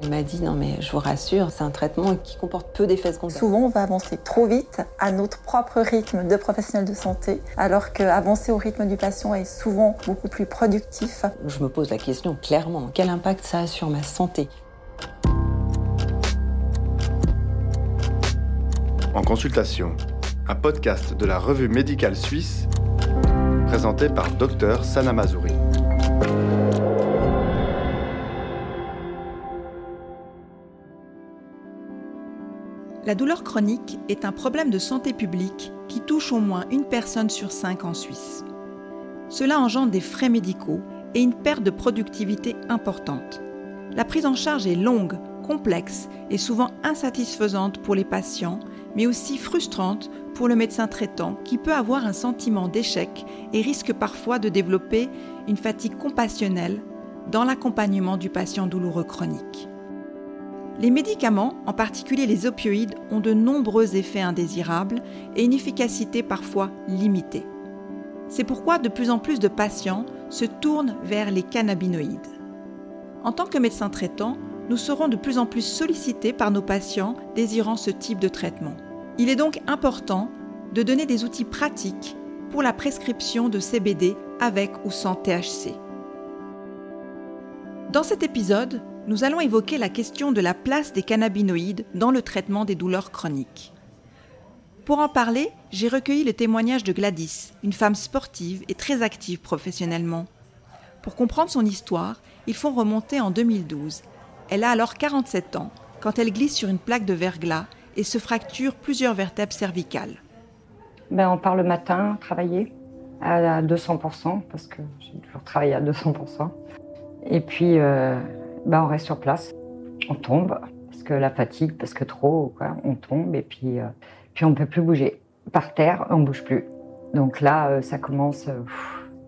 Il m'a dit non mais je vous rassure, c'est un traitement qui comporte peu d'effets secondaires. Souvent on va avancer trop vite à notre propre rythme de professionnel de santé, alors qu'avancer au rythme du patient est souvent beaucoup plus productif. Je me pose la question clairement, quel impact ça a sur ma santé? En consultation, un podcast de la revue médicale suisse présenté par Dr Sana Mazouri. La douleur chronique est un problème de santé publique qui touche au moins une personne sur cinq en Suisse. Cela engendre des frais médicaux et une perte de productivité importante. La prise en charge est longue, complexe et souvent insatisfaisante pour les patients, mais aussi frustrante pour le médecin traitant qui peut avoir un sentiment d'échec et risque parfois de développer une fatigue compassionnelle dans l'accompagnement du patient douloureux chronique. Les médicaments, en particulier les opioïdes, ont de nombreux effets indésirables et une efficacité parfois limitée. C'est pourquoi de plus en plus de patients se tournent vers les cannabinoïdes. En tant que médecin traitant, nous serons de plus en plus sollicités par nos patients désirant ce type de traitement. Il est donc important de donner des outils pratiques pour la prescription de CBD avec ou sans THC. Dans cet épisode, nous allons évoquer la question de la place des cannabinoïdes dans le traitement des douleurs chroniques. Pour en parler, j'ai recueilli le témoignage de Gladys, une femme sportive et très active professionnellement. Pour comprendre son histoire, il faut remonter en 2012. Elle a alors 47 ans quand elle glisse sur une plaque de verglas et se fracture plusieurs vertèbres cervicales. Ben, on part le matin travailler à 200%, parce que j'ai toujours travaillé à 200%. Et puis, euh, bah, on reste sur place. On tombe, parce que la fatigue, parce que trop, quoi, on tombe et puis, euh, puis on ne peut plus bouger. Par terre, on ne bouge plus. Donc là, euh, ça commence euh,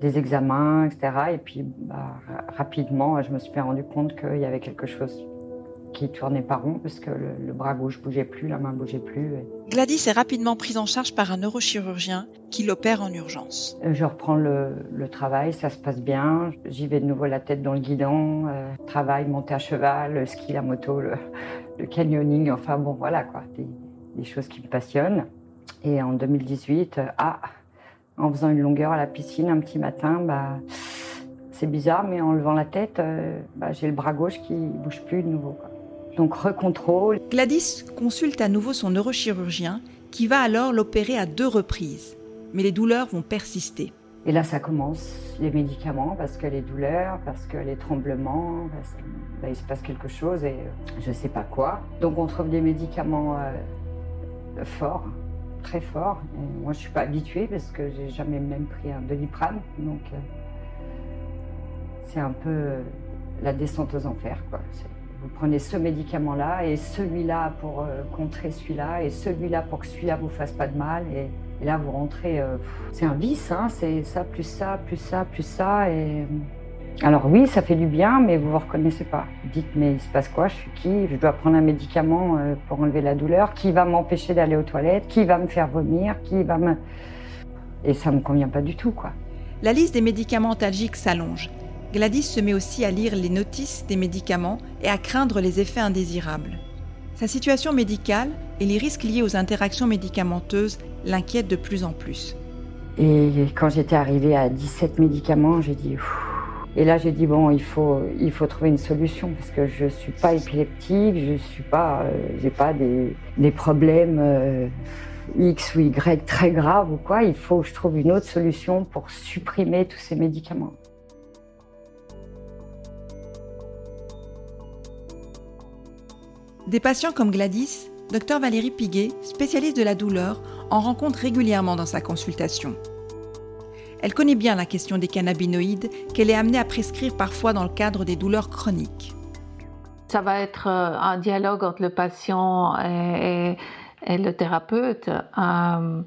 des examens, etc. Et puis bah, rapidement, je me suis rendu compte qu'il y avait quelque chose qui tournait pas rond parce que le, bras gauche bougeait plus, la main bougeait plus. Gladys est rapidement prise en charge par un neurochirurgien qui l'opère en urgence. Euh, je reprends le, travail, ça se passe bien. J'y vais de nouveau la tête dans le guidon, euh, travail, monter à cheval, le ski, la moto, le, canyoning, enfin bon voilà quoi, des, choses qui me passionnent. Et en 2018, euh, ah, en faisant une longueur à la piscine un petit matin, bah, c'est bizarre, mais en levant la tête, bah, j'ai le bras gauche qui bouge plus de nouveau. Donc recontrôle. Gladys consulte à nouveau son neurochirurgien qui va alors l'opérer à deux reprises. Mais les douleurs vont persister. Et là, ça commence, les médicaments, parce que les douleurs, parce que les tremblements, parce ben, il se passe quelque chose et je ne sais pas quoi. Donc on trouve des médicaments euh, forts, très forts. moi, je ne suis pas habituée parce que j'ai jamais même pris un doliprane. Donc euh, c'est un peu la descente aux enfers. Quoi vous prenez ce médicament-là et celui-là pour euh, contrer celui-là et celui-là pour que celui-là vous fasse pas de mal. Et, là, vous rentrez. Euh, c'est un vice, hein, c'est ça, plus ça, plus ça, plus ça. Et... Alors oui, ça fait du bien, mais vous ne vous reconnaissez pas. dites, mais il se passe quoi? Je suis qui? Je dois prendre un médicament euh, pour enlever la douleur Qui va m'empêcher d'aller aux toilettes? Qui va me faire vomir? Qui va me... Et ça ne me convient pas du tout, quoi. La liste des médicaments antalgiques s'allonge. Gladys se met aussi à lire les notices des médicaments et à craindre les effets indésirables. Sa situation médicale et les risques liés aux interactions médicamenteuses l'inquiètent de plus en plus. Et quand j'étais arrivée à 17 médicaments, j'ai dit... Et là, j'ai dit, bon, il faut, il faut trouver une solution parce que je ne suis pas épileptique, je suis pas, euh, pas des, des problèmes euh, X ou Y très graves ou quoi. Il faut que je trouve une autre solution pour supprimer tous ces médicaments. Des patients comme Gladys, Dr Valérie Piguet, spécialiste de la douleur, en rencontre régulièrement dans sa consultation. Elle connaît bien la question des cannabinoïdes qu'elle est amenée à prescrire parfois dans le cadre des douleurs chroniques. Ça va être euh, un dialogue entre le patient et, le thérapeute. Euh,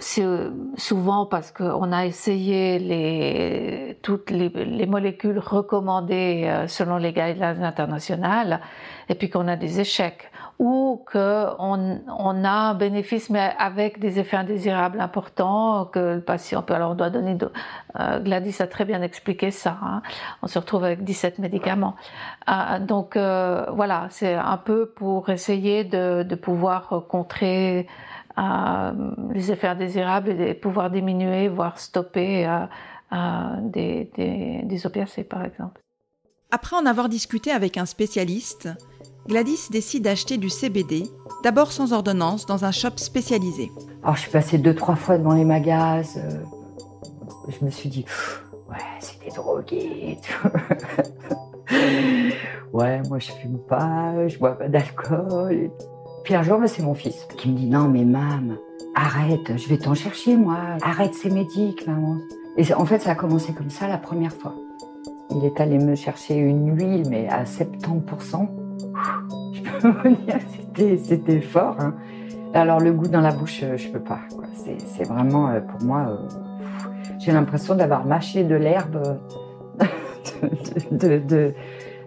c'est souvent parce qu'on a essayé les, toutes les, les molécules recommandées selon les guidelines internationales et puis qu'on a des échecs ou qu'on on a un bénéfice mais avec des effets indésirables importants que le patient peut alors on doit donner euh, Gladys a très bien expliqué ça hein. on se retrouve avec 17 médicaments euh, donc euh, voilà c'est un peu pour essayer de pouvoir contrer euh, les effets indésirables et de pouvoir diminuer voire stopper des, des, des opiacés par exemple après en avoir discuté avec un spécialiste Gladys décide d'acheter du CBD, d'abord sans ordonnance, dans un shop spécialisé. Alors je suis passée deux, trois fois devant les magasins. Euh, je me suis dit, ouais, c'est des drogués. ouais, moi je fume pas, je bois pas d'alcool. Puis un jour, c'est mon fils qui me dit, non mais maman, arrête, je vais t'en chercher moi. Arrête ces médics, maman. Et en fait, ça a commencé comme ça la première fois. Il est allé me chercher une huile, mais à 70% je peux vous dire, c'était, fort. Hein. Alors le goût dans la bouche, euh, je peux pas. C'est, vraiment euh, pour moi, euh, j'ai l'impression d'avoir mâché de l'herbe de, de,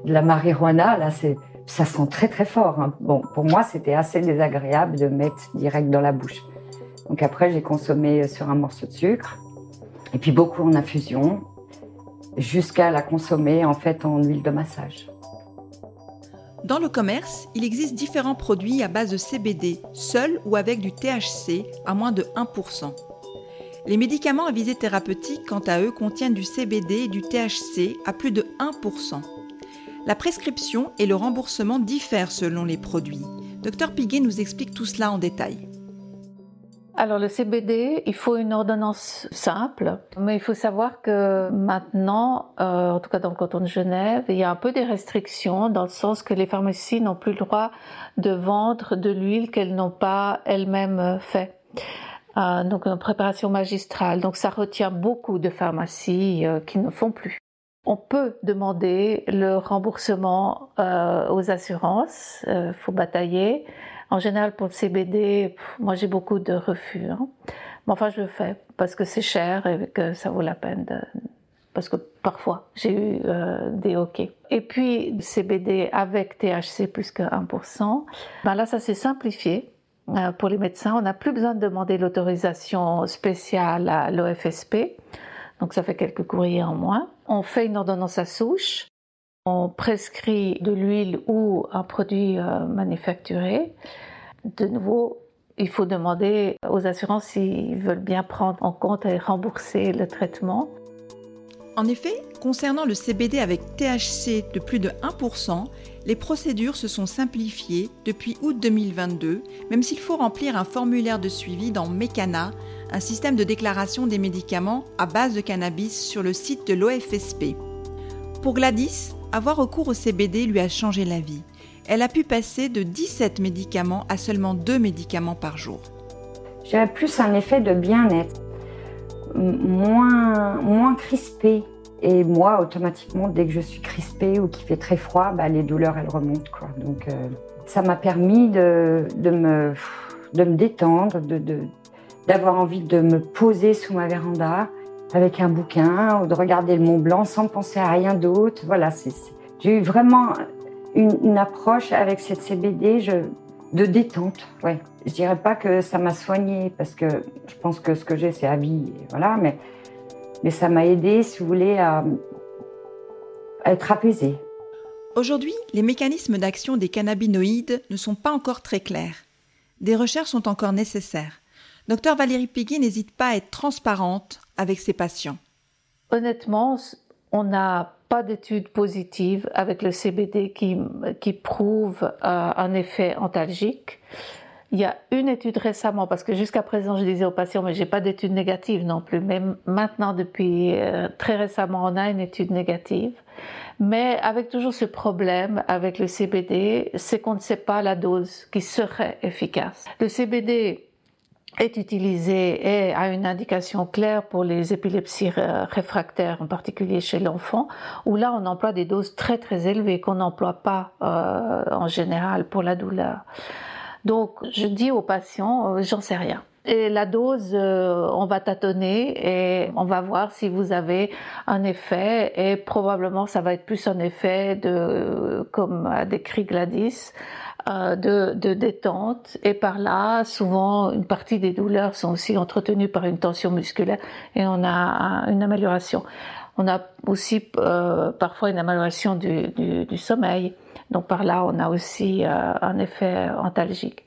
la marijuana. Là, c'est, ça sent très très fort. Hein. Bon, pour moi, c'était assez désagréable de mettre direct dans la bouche. Donc après, j'ai consommé sur un morceau de sucre et puis beaucoup en infusion jusqu'à la consommer en fait en huile de massage. Dans le commerce, il existe différents produits à base de CBD, seuls ou avec du THC à moins de 1%. Les médicaments à visée thérapeutique, quant à eux, contiennent du CBD et du THC à plus de 1%. La prescription et le remboursement diffèrent selon les produits. Dr Piguet nous explique tout cela en détail. Alors le CBD, il faut une ordonnance simple, mais il faut savoir que maintenant, euh, en tout cas dans le canton de Genève, il y a un peu des restrictions dans le sens que les pharmacies n'ont plus le droit de vendre de l'huile qu'elles n'ont pas elles-mêmes fait. Euh, donc une préparation magistrale. Donc ça retient beaucoup de pharmacies euh, qui ne font plus. On peut demander le remboursement euh, aux assurances, il faut batailler. En général, pour le CBD, moi j'ai beaucoup de refus. Hein. Mais enfin, je le fais parce que c'est cher et que ça vaut la peine de... Parce que parfois, j'ai eu euh, des OK. Et puis, CBD avec THC plus que 1%, ben là, ça s'est simplifié. Euh, pour les médecins, on n'a plus besoin de demander l'autorisation spéciale à l'OFSP. Donc, ça fait quelques courriers en moins. On fait une ordonnance à souche on prescrit de l'huile ou un produit euh, manufacturé, de nouveau, il faut demander aux assurances s'ils veulent bien prendre en compte et rembourser le traitement. En effet, concernant le CBD avec THC de plus de 1%, les procédures se sont simplifiées depuis août 2022, même s'il faut remplir un formulaire de suivi dans Mecana, un système de déclaration des médicaments à base de cannabis sur le site de l'OFSP. Pour Gladys, avoir recours au CBD lui a changé la vie. Elle a pu passer de 17 médicaments à seulement 2 médicaments par jour. J'ai plus un effet de bien-être, moins, moins crispé. Et moi, automatiquement, dès que je suis crispée ou qu'il fait très froid, bah, les douleurs, elles remontent. Donc, euh, ça m'a permis de, de, me, de me détendre, d'avoir de, envie de me poser sous ma véranda, avec un bouquin ou de regarder le Mont Blanc sans penser à rien d'autre. Voilà, j'ai eu vraiment une, approche avec cette CBD de détente. Ouais. Je dirais pas que ça m'a soigné parce que je pense que ce que j'ai c'est à vie, voilà, mais, mais ça m'a aidé, si vous voulez, à, à être apaisée. Aujourd'hui, les mécanismes d'action des cannabinoïdes ne sont pas encore très clairs. Des recherches sont encore nécessaires. Docteur Valérie Piguet n'hésite pas à être transparente avec ses patients. Honnêtement, on n'a pas d'études positives avec le CBD qui, qui prouvent euh, un effet antalgique. Il y a une étude récemment, parce que jusqu'à présent je disais aux patients, mais j'ai pas d'études négatives non plus. Mais maintenant, depuis euh, très récemment, on a une étude négative. Mais avec toujours ce problème avec le CBD, c'est qu'on ne sait pas la dose qui serait efficace. Le CBD est utilisé et a une indication claire pour les épilepsies réfractaires, en particulier chez l'enfant, où là on emploie des doses très très élevées qu'on n'emploie pas euh, en général pour la douleur. Donc je dis aux patients, euh, j'en sais rien. Et la dose, euh, on va tâtonner et on va voir si vous avez un effet. Et probablement, ça va être plus un effet de, comme a décrit Gladys, euh, de, de, détente. Et par là, souvent, une partie des douleurs sont aussi entretenues par une tension musculaire et on a une amélioration. On a aussi euh, parfois une amélioration du, sommeil. Donc par là, on a aussi un effet antalgique.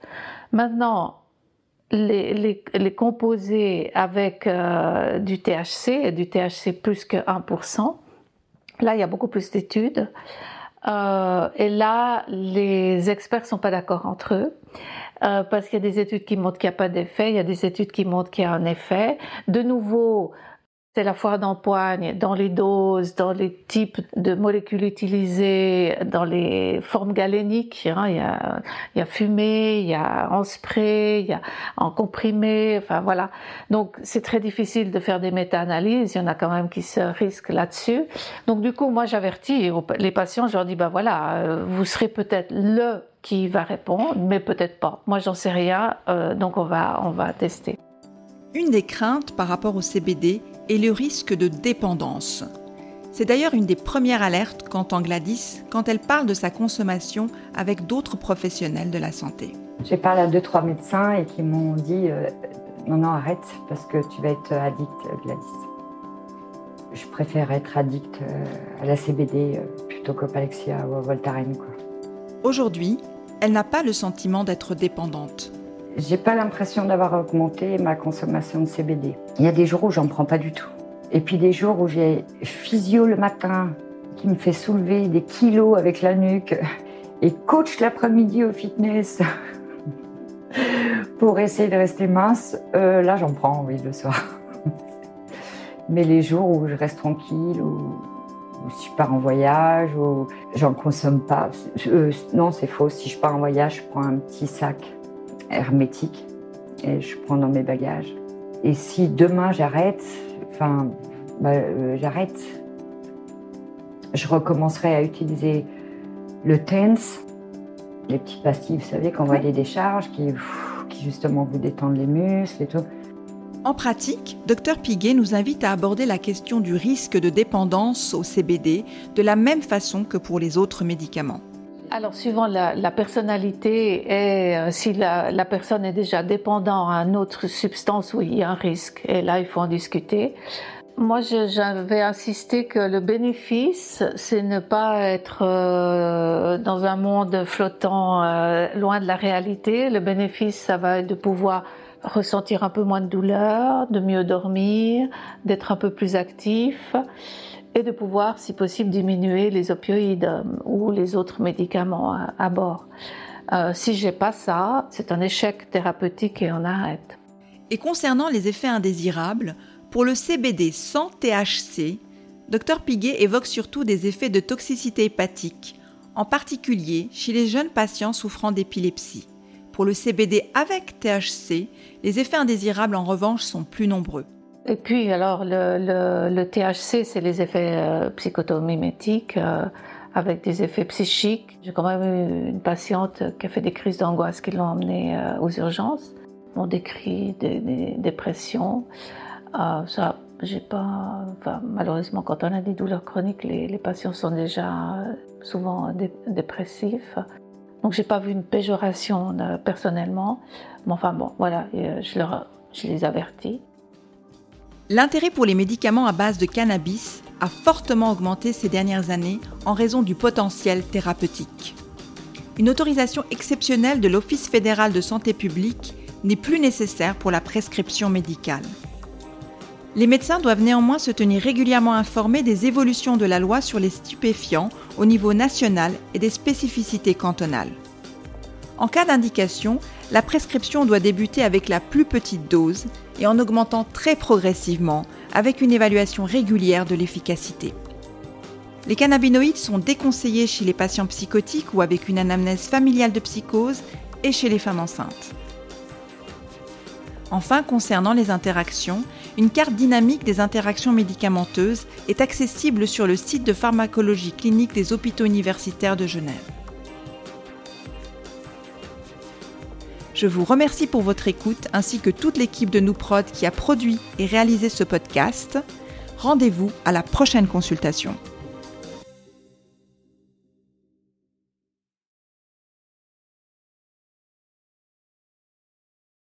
Maintenant, les, composés avec euh, du THC du THC plus que 1%. Là, il y a beaucoup plus d'études. Euh, et là, les experts sont pas d'accord entre eux. Euh, parce qu'il y a des études qui montrent qu'il n'y a pas d'effet, il y a des études qui montrent qu'il y a un effet. De nouveau, c'est la foire d'empoigne dans les doses, dans les types de molécules utilisées, dans les formes galéniques. Hein, il, y a, il y a fumé, il y a en spray, il y a en comprimé. Enfin voilà. Donc c'est très difficile de faire des méta-analyses. Il y en a quand même qui se risquent là-dessus. Donc du coup, moi j'avertis les patients. Je leur dis ben voilà, euh, vous serez peut-être le qui va répondre, mais peut-être pas. Moi j'en sais rien. Euh, donc on va on va tester. Une des craintes par rapport au CBD est le risque de dépendance. C'est d'ailleurs une des premières alertes qu'entend Gladys quand elle parle de sa consommation avec d'autres professionnels de la santé. J'ai parlé à deux, trois médecins et qui m'ont dit euh, non, non, arrête parce que tu vas être addict, Gladys. Je préfère être addict euh, à la CBD euh, plutôt qu'au Palexia ou au Voltaren. Aujourd'hui, elle n'a pas le sentiment d'être dépendante. J'ai pas l'impression d'avoir augmenté ma consommation de CBD. Il y a des jours où j'en prends pas du tout. Et puis des jours où j'ai physio le matin qui me fait soulever des kilos avec la nuque et coach l'après-midi au fitness pour essayer de rester mince, euh, là j'en prends, oui, le soir. Mais les jours où je reste tranquille, ou, si je pars en voyage, ou j'en consomme pas. Euh, non, c'est faux. Si je pars en voyage, je prends un petit sac hermétique et je prends dans mes bagages. Et si demain j'arrête, enfin, bah, euh, j'arrête, je recommencerai à utiliser le TENS, les petites pastilles, vous savez, qu'on voit des décharges qui, qui justement vous détendent les muscles et tout. En pratique, Dr Piguet nous invite à aborder la question du risque de dépendance au CBD de la même façon que pour les autres médicaments. Alors, suivant la, personnalité et euh, si la, personne est déjà dépendante à une autre substance, oui, il y a un risque. Et là, il faut en discuter. Moi, j'avais insisté que le bénéfice, c'est ne pas être euh, dans un monde flottant euh, loin de la réalité. Le bénéfice, ça va être de pouvoir ressentir un peu moins de douleur, de mieux dormir, d'être un peu plus actif et de pouvoir, si possible, diminuer les opioïdes euh, ou les autres médicaments à, bord. Euh, si j'ai pas ça, c'est un échec thérapeutique et on arrête. Et concernant les effets indésirables, pour le CBD sans THC, Dr Piguet évoque surtout des effets de toxicité hépatique, en particulier chez les jeunes patients souffrant d'épilepsie. Pour le CBD avec THC, les effets indésirables en revanche sont plus nombreux. Et puis, alors, le, THC, c'est les effets euh, psychotomimétiques euh, avec des effets psychiques. J'ai quand même eu une patiente qui a fait des crises d'angoisse qui l'ont emmenée euh, aux urgences. On décrit des, dépressions. Ça, j'ai pas. Malheureusement, quand on a des douleurs chroniques, les, patients sont déjà souvent dépressifs. Donc, j'ai pas vu une péjoration personnellement. Mais enfin, bon, voilà, je les avertis. L'intérêt pour les médicaments à base de cannabis a fortement augmenté ces dernières années en raison du potentiel thérapeutique. Une autorisation exceptionnelle de l'Office fédéral de santé publique n'est plus nécessaire pour la prescription médicale. Les médecins doivent néanmoins se tenir régulièrement informés des évolutions de la loi sur les stupéfiants au niveau national et des spécificités cantonales. En cas d'indication, la prescription doit débuter avec la plus petite dose et en augmentant très progressivement avec une évaluation régulière de l'efficacité. Les cannabinoïdes sont déconseillés chez les patients psychotiques ou avec une anamnèse familiale de psychose et chez les femmes enceintes. Enfin, concernant les interactions, une carte dynamique des interactions médicamenteuses est accessible sur le site de pharmacologie clinique des hôpitaux universitaires de Genève. Je vous remercie pour votre écoute ainsi que toute l'équipe de Nouprod qui a produit et réalisé ce podcast. Rendez-vous à la prochaine consultation.